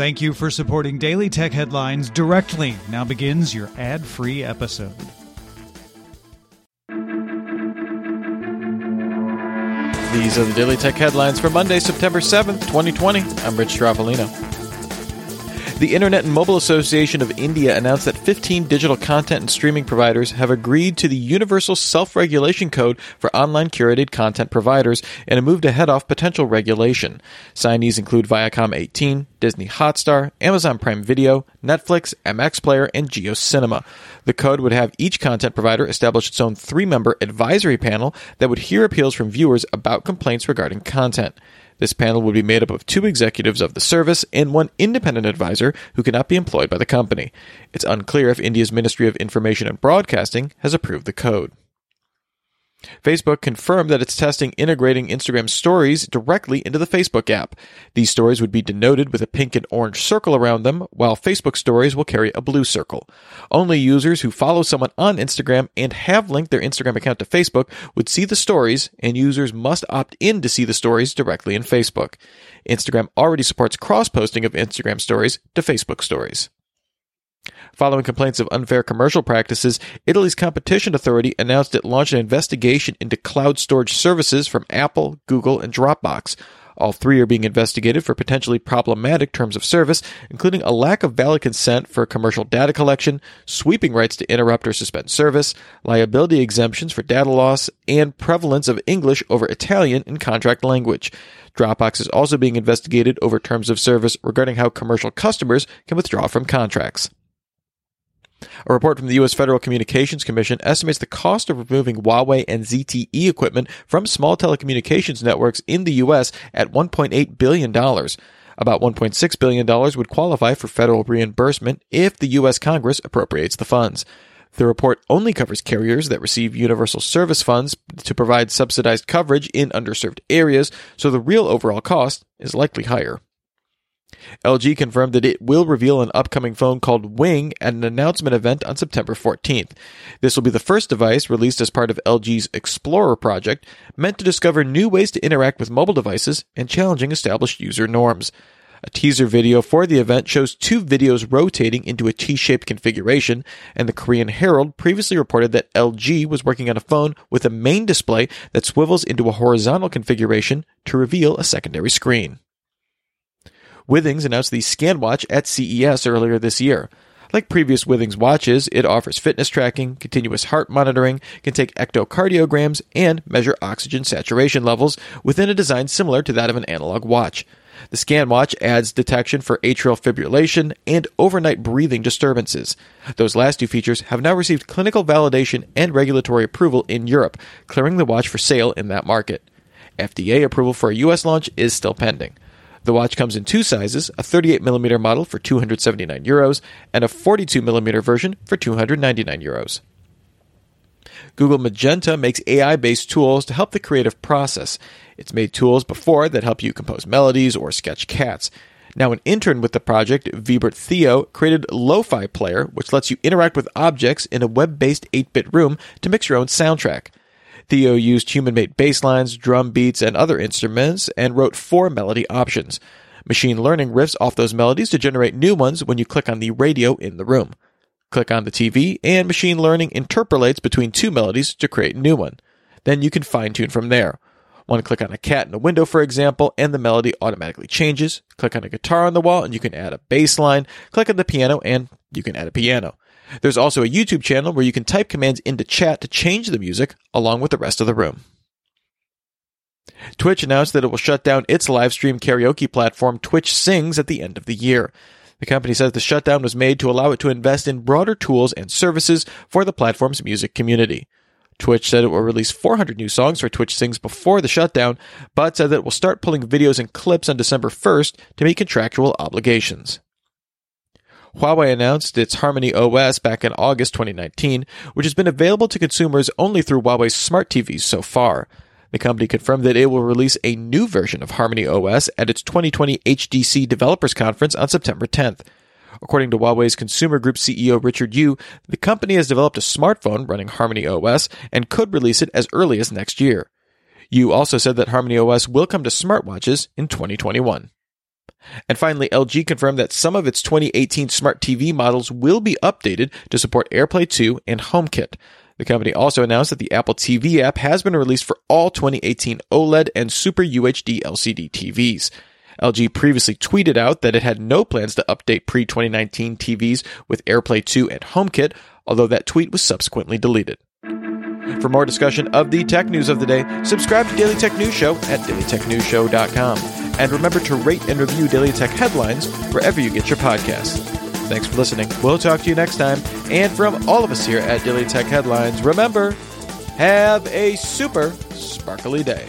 Thank you for supporting Daily Tech Headlines directly. Now begins your ad free episode. These are the Daily Tech headlines for Monday, September 7th, 2020. I'm Rich Stroffolino. The Internet and Mobile Association of India announced that 15 digital content and streaming providers have agreed to the Universal Self Regulation Code for online curated content providers in a move to head off potential regulation. Signees include Viacom 18, Disney Hotstar, Amazon Prime Video, Netflix, MX Player, and Jio Cinema. The code would have each content provider establish its own three member advisory panel that would hear appeals from viewers about complaints regarding content. This panel would be made up of two executives of the service and one independent advisor who cannot be employed by the company. It's unclear if India's Ministry of Information and Broadcasting has approved the code. Facebook confirmed that it's testing integrating Instagram stories directly into the Facebook app. These stories would be denoted with a pink and orange circle around them, while Facebook stories will carry a blue circle. Only users who follow someone on Instagram and have linked their Instagram account to Facebook would see the stories, and users must opt in to see the stories directly in Facebook. Instagram already supports cross posting of Instagram stories to Facebook stories. Following complaints of unfair commercial practices, Italy's competition authority announced it launched an investigation into cloud storage services from Apple, Google, and Dropbox. All three are being investigated for potentially problematic terms of service, including a lack of valid consent for commercial data collection, sweeping rights to interrupt or suspend service, liability exemptions for data loss, and prevalence of English over Italian in contract language. Dropbox is also being investigated over terms of service regarding how commercial customers can withdraw from contracts. A report from the U.S. Federal Communications Commission estimates the cost of removing Huawei and ZTE equipment from small telecommunications networks in the U.S. at $1.8 billion. About $1.6 billion would qualify for federal reimbursement if the U.S. Congress appropriates the funds. The report only covers carriers that receive universal service funds to provide subsidized coverage in underserved areas, so the real overall cost is likely higher. LG confirmed that it will reveal an upcoming phone called Wing at an announcement event on September 14th. This will be the first device released as part of LG's Explorer project, meant to discover new ways to interact with mobile devices and challenging established user norms. A teaser video for the event shows two videos rotating into a T-shaped configuration, and the Korean Herald previously reported that LG was working on a phone with a main display that swivels into a horizontal configuration to reveal a secondary screen. Withings announced the ScanWatch at CES earlier this year. Like previous Withings watches, it offers fitness tracking, continuous heart monitoring, can take echocardiograms, and measure oxygen saturation levels within a design similar to that of an analog watch. The ScanWatch adds detection for atrial fibrillation and overnight breathing disturbances. Those last two features have now received clinical validation and regulatory approval in Europe, clearing the watch for sale in that market. FDA approval for a US launch is still pending. The watch comes in two sizes, a 38mm model for 279 euros and a 42mm version for 299 euros. Google Magenta makes AI based tools to help the creative process. It's made tools before that help you compose melodies or sketch cats. Now, an intern with the project, Vibert Thio, created Lo-Fi Player, which lets you interact with objects in a web-based 8-bit room to mix your own soundtrack. Thio used human made bass lines, drum beats, and other instruments and wrote four melody options. Machine learning riffs off those melodies to generate new ones when you click on the radio in the room. Click on the TV, and machine learning interpolates between two melodies to create a new one. Then you can fine tune from there. One click on a cat in a window, for example, and the melody automatically changes. Click on a guitar on the wall, and you can add a bass line. Click on the piano, and you can add a piano. There's also a YouTube channel where you can type commands into chat to change the music along with the rest of the room. Twitch announced that it will shut down its live stream karaoke platform Twitch Sings at the end of the year. The company says the shutdown was made to allow it to invest in broader tools and services for the platform's music community. Twitch said it will release 400 new songs for Twitch Sings before the shutdown, but said that it will start pulling videos and clips on December 1st to meet contractual obligations. Huawei announced its Harmony OS back in August 2019, which has been available to consumers only through Huawei's smart TVs so far. The company confirmed that it will release a new version of Harmony OS at its 2020 HDC Developers Conference on September 10th. According to Huawei's consumer group CEO Richard Yu, the company has developed a smartphone running Harmony OS and could release it as early as next year. Yu also said that Harmony OS will come to smartwatches in 2021. And finally, LG confirmed that some of its 2018 smart TV models will be updated to support AirPlay 2 and HomeKit. The company also announced that the Apple TV app has been released for all 2018 OLED and Super UHD LCD TVs. LG previously tweeted out that it had no plans to update pre 2019 TVs with AirPlay 2 and HomeKit, although that tweet was subsequently deleted. For more discussion of the tech news of the day, subscribe to Daily Tech News Show at dailytechnewsshow.com. And remember to rate and review Daily Tech headlines wherever you get your podcasts. Thanks for listening. We'll talk to you next time. And from all of us here at Daily Tech Headlines, remember, have a super sparkly day.